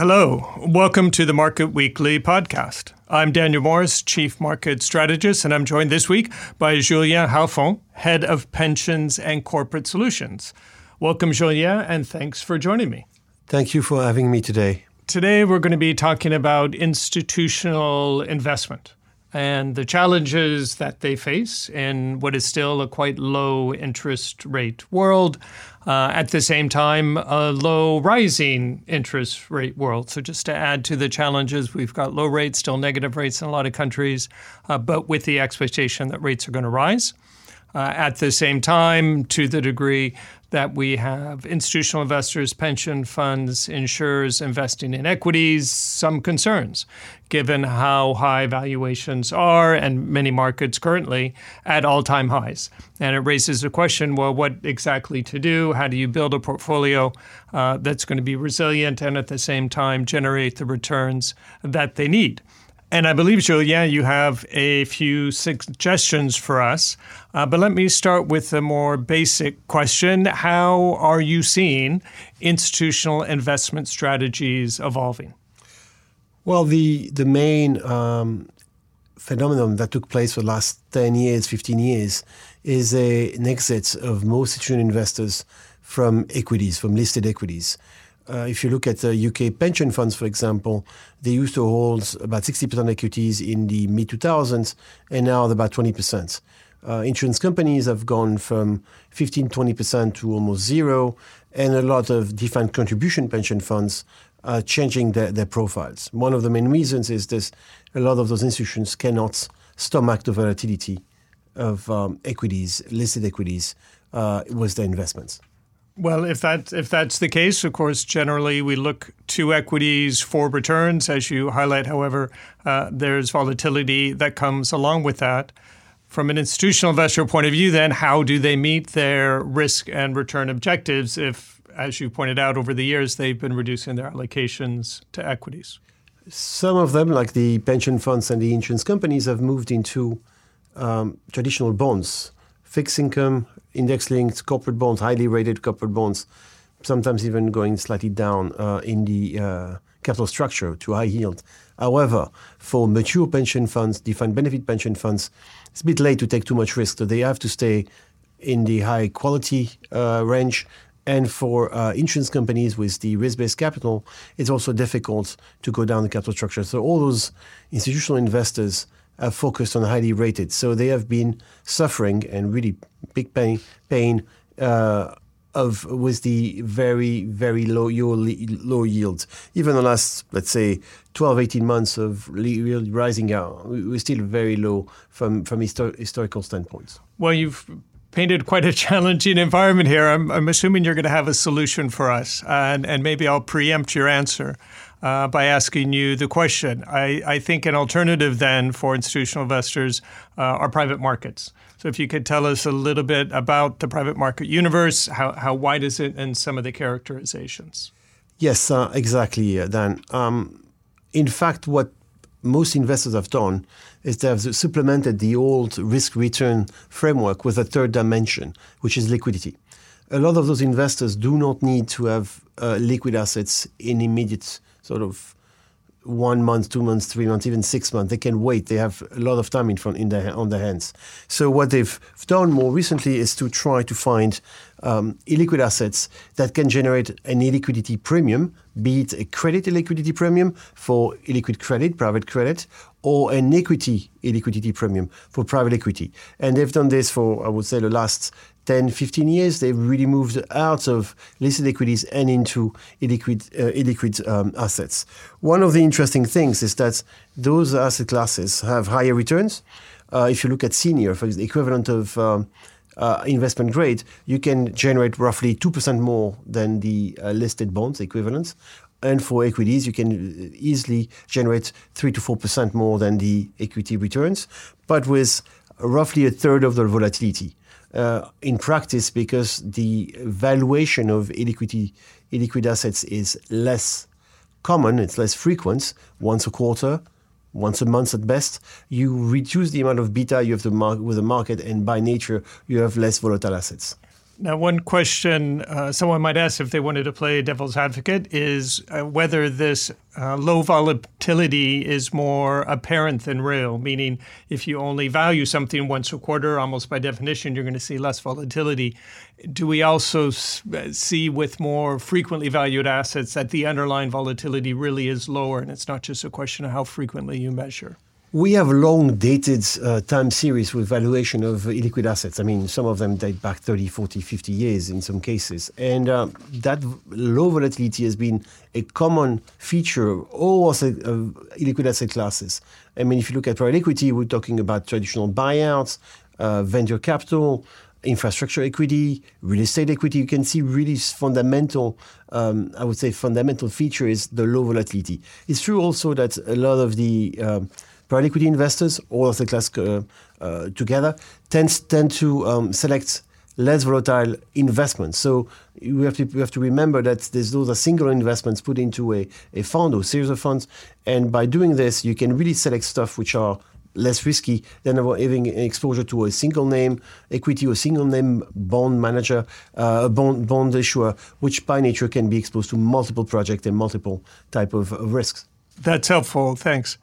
Hello, welcome to the Market Weekly podcast. I'm Daniel Morris, Chief Market Strategist, and I'm joined this week by Julien Halfon, Head of Pensions and Corporate Solutions. Welcome, Julien, and thanks for joining me. Thank you for having me today. Today, we're going to be talking about institutional investment and the challenges that they face in what is still a quite low interest rate world. Uh, at the same time, a low rising interest rate world. So, just to add to the challenges, we've got low rates, still negative rates in a lot of countries, uh, but with the expectation that rates are going to rise. Uh, at the same time, to the degree that we have institutional investors, pension funds, insurers investing in equities, some concerns given how high valuations are and many markets currently at all time highs. And it raises the question well, what exactly to do? How do you build a portfolio uh, that's going to be resilient and at the same time generate the returns that they need? And I believe, Julien, you have a few suggestions for us. Uh, but let me start with a more basic question. How are you seeing institutional investment strategies evolving? Well, the, the main um, phenomenon that took place for the last 10 years, 15 years, is a, an exit of most institutional investors from equities, from listed equities. Uh, if you look at the UK pension funds, for example, they used to hold about 60% equities in the mid 2000s, and now they're about 20%. Uh, insurance companies have gone from 15, 20% to almost zero, and a lot of defined contribution pension funds are changing their, their profiles. One of the main reasons is this a lot of those institutions cannot stomach the volatility of um, equities, listed equities, uh, with their investments. Well, if that if that's the case, of course, generally we look to equities for returns, as you highlight. However, uh, there's volatility that comes along with that. From an institutional investor point of view, then, how do they meet their risk and return objectives if, as you pointed out over the years, they've been reducing their allocations to equities? Some of them, like the pension funds and the insurance companies, have moved into um, traditional bonds, fixed income, index linked corporate bonds, highly rated corporate bonds, sometimes even going slightly down uh, in the uh, capital structure to high yield. However, for mature pension funds, defined benefit pension funds, it's a bit late to take too much risk. So they have to stay in the high quality uh, range. And for uh, insurance companies with the risk based capital, it's also difficult to go down the capital structure. So all those institutional investors have focused on highly rated. So they have been suffering and really big pain, pain uh, of with the very very low low yields. Even the last let's say 12, 18 months of rising out, we're still very low from from histor- historical standpoints. Well, you've painted quite a challenging environment here. I'm, I'm assuming you're going to have a solution for us, and, and maybe I'll preempt your answer uh, by asking you the question. I, I, think an alternative then for institutional investors uh, are private markets. So if you could tell us a little bit about the private market universe, how, how wide is it, and some of the characterizations. Yes, uh, exactly, Dan. Um, in fact, what most investors have done is they have supplemented the old risk return framework with a third dimension, which is liquidity. A lot of those investors do not need to have uh, liquid assets in immediate sort of one month, two months, three months, even six months. They can wait. They have a lot of time in front in their on their hands. So what they've done more recently is to try to find um, illiquid assets that can generate an illiquidity premium, be it a credit illiquidity premium for illiquid credit, private credit, or an equity illiquidity premium for private equity. And they've done this for, I would say, the last 10, 15 years. They've really moved out of listed equities and into illiquid, uh, illiquid um, assets. One of the interesting things is that those asset classes have higher returns. Uh, if you look at senior, for the equivalent of um, uh, investment grade, you can generate roughly 2% more than the uh, listed bonds equivalents. And for equities, you can uh, easily generate 3 to 4% more than the equity returns, but with roughly a third of the volatility. Uh, in practice, because the valuation of illiquid assets is less common, it's less frequent, once a quarter, once a month at best, you reduce the amount of beta you have to mark with the market, and by nature, you have less volatile assets. Now, one question uh, someone might ask if they wanted to play devil's advocate is uh, whether this uh, low volatility is more apparent than real, meaning if you only value something once a quarter, almost by definition, you're going to see less volatility. Do we also uh, see with more frequently valued assets that the underlying volatility really is lower and it's not just a question of how frequently you measure? We have long dated uh, time series with valuation of illiquid assets. I mean, some of them date back 30, 40, 50 years in some cases. And uh, that low volatility has been a common feature of all asset, uh, illiquid asset classes. I mean, if you look at private equity, we're talking about traditional buyouts, uh, venture capital, infrastructure equity, real estate equity, you can see really fundamental, um, I would say, fundamental feature is the low volatility. It's true also that a lot of the um, private equity investors, all of the class uh, uh, together, tends, tend to um, select less volatile investments. So we have to we have to remember that those are single investments put into a, a fund or series of funds, and by doing this, you can really select stuff which are less risky than having exposure to a single name equity or single name bond manager, uh, bond bond issuer, which by nature can be exposed to multiple projects and multiple type of, of risks. That's helpful. Thanks.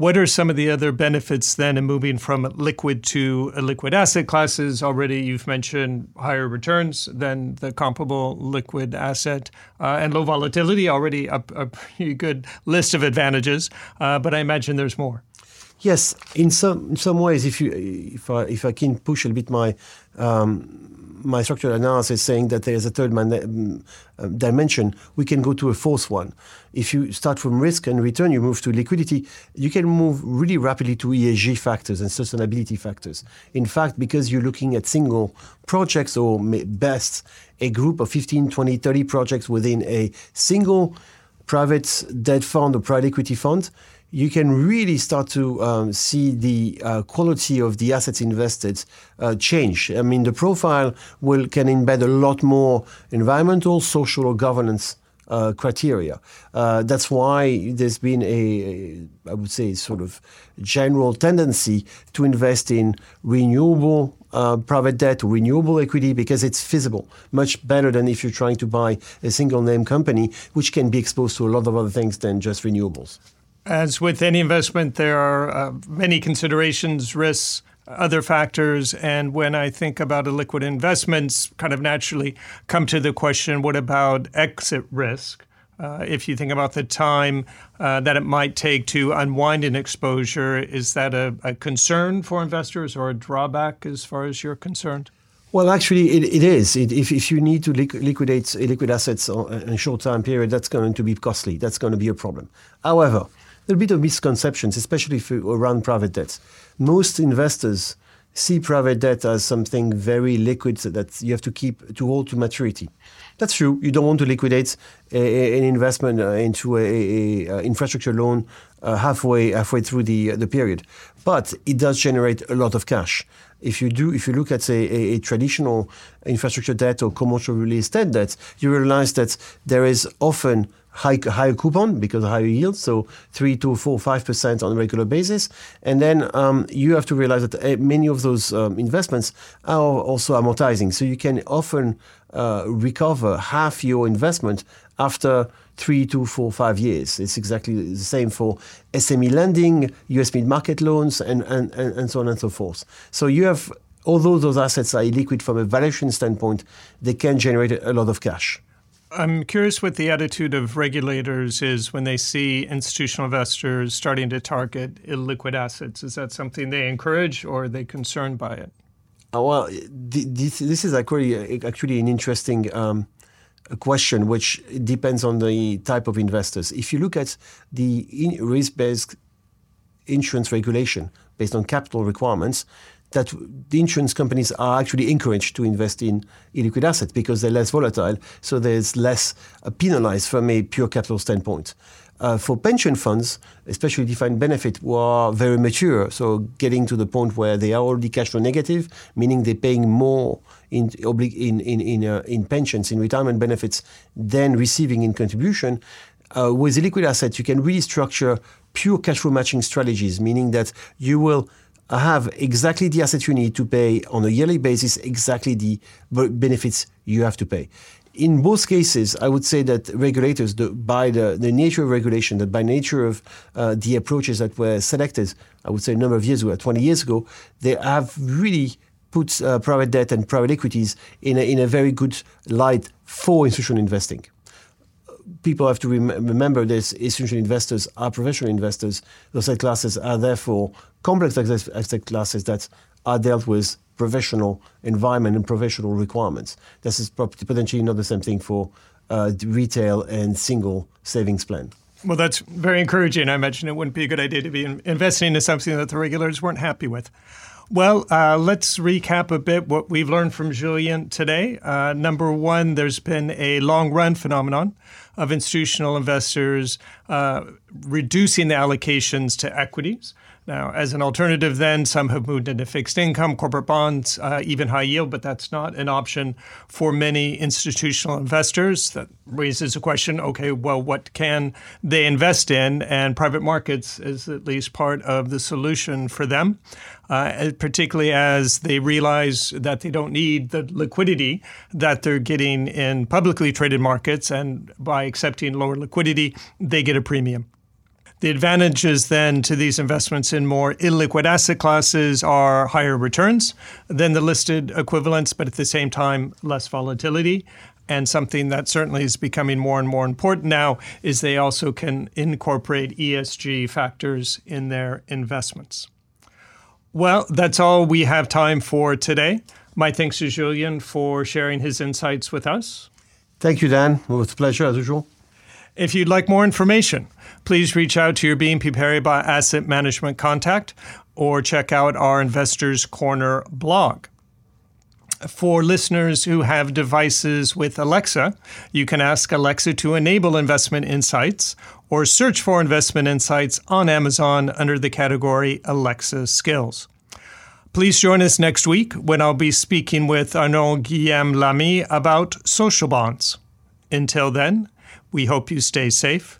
What are some of the other benefits then in moving from liquid to liquid asset classes? Already you've mentioned higher returns than the comparable liquid asset uh, and low volatility, already a, a, pretty good list of advantages, uh, but I imagine there's more. Yes, in some in some ways, if you if I if I can push a bit my um, my structural analysis saying that there is a third man, um, dimension, we can go to a fourth one. If you start from risk and return, you move to liquidity, you can move really rapidly to ESG factors and sustainability factors. In fact, because you're looking at single projects or best a group of 15, 20, 30 projects within a single private debt fund or private equity fund, you can really start to um, see the uh, quality of the assets invested uh, change. I mean, the profile will can embed a lot more environmental, social, or governance uh, criteria. Uh, that's why there's been a, a, I would say, sort of general tendency to invest in renewable uh, private debt, renewable equity, because it's feasible, much better than if you're trying to buy a single name company, which can be exposed to a lot of other things than just renewables. As with any investment, there are uh, many considerations, risks, other factors. And when I think about illiquid investments, kind of naturally come to the question what about exit risk? Uh, if you think about the time uh, that it might take to unwind an exposure, is that a, a, concern for investors or a drawback as far as you're concerned? Well, actually, it, it is. It, if, if you need to liquidate liquid assets in a short time period, that's going to be costly. That's going to be a problem. However, there are a bit of misconceptions, especially around private debt. Most investors see private debt as something very liquid that you have to keep to hold to maturity. That's true. You don't want to liquidate a, a, an investment uh, into a, a, infrastructure loan uh, halfway halfway through the uh, the period, but it does generate a lot of cash. If you do, if you look at a, traditional infrastructure debt or commercial real estate debt, you realize that there is often high, higher coupon because higher yield, so three to four, five percent on a regular basis. And then um, you have to realize that uh, many of those um, investments are also amortizing, so you can often uh, recover half your investment after three to four, five years. It's exactly the same for SME lending, US mid market loans, and, and, and, and so on and so forth. So you have although those assets are illiquid from a valuation standpoint, they can generate a lot of cash. I'm curious what the attitude of regulators is when they see institutional investors starting to target illiquid assets. Is that something they encourage or are they concerned by it? Uh, well, this, this is actually, actually an interesting um, question, which depends on the type of investors. If you look at the risk based insurance regulation based on capital requirements, that the insurance companies are actually encouraged to invest in illiquid assets because they're less volatile, so there's less uh, penalized from a pure capital standpoint. Uh, for pension funds, especially defined benefit, who are very mature, so getting to the point where they are already cash flow negative, meaning they're paying more in in in in, uh, in pensions, in retirement benefits, than receiving in contribution. Uh, with illiquid assets, you can really structure pure cash flow matching strategies, meaning that you will have exactly the asset you need to pay on a yearly basis, exactly the benefits you have to pay. In both cases, I would say that regulators, the, by the, the nature of regulation, that by nature of uh, the approaches that were selected, I would say a number of years ago, 20 years ago, they have really put uh, private debt and private equities in a, in a very good light for institutional investing people have to rem- remember this institutional investors are professional investors. Those asset classes are therefore complex asset classes that are dealt with professional environment and professional requirements. This is potentially not the same thing for uh, retail and single savings plan. Well, that's very encouraging. I imagine it wouldn't be a good idea to be investing in something that the regulators weren't happy with. Well, uh, let's recap a bit what we've learned from Julien today. Uh, number one, there's been a long run phenomenon of institutional investors uh, reducing the allocations to equities. Now, as an alternative, then some have moved into fixed income, corporate bonds, uh, even high yield, but that's not an option for many institutional investors. That raises a question okay, well, what can they invest in? And private markets is at least part of the solution for them, uh, particularly as they realize that they don't need the liquidity that they're getting in publicly traded markets. And by accepting lower liquidity, they get a premium. The advantages then to these investments in more illiquid asset classes are higher returns than the listed equivalents, but at the same time, less volatility. And something that certainly is becoming more and more important now is they also can incorporate ESG factors in their investments. Well, that's all we have time for today. My thanks to Julien for sharing his insights with us. Thank you, Dan. It was a pleasure, as usual. If you'd like more information, please reach out to your BNP Paribas Asset Management contact or check out our Investors Corner blog. For listeners who have devices with Alexa, you can ask Alexa to enable investment insights or search for investment insights on Amazon under the category Alexa Skills. Please join us next week when I'll be speaking with Arnaud Guilhem Lamy about social bonds. Until then, we hope you stay safe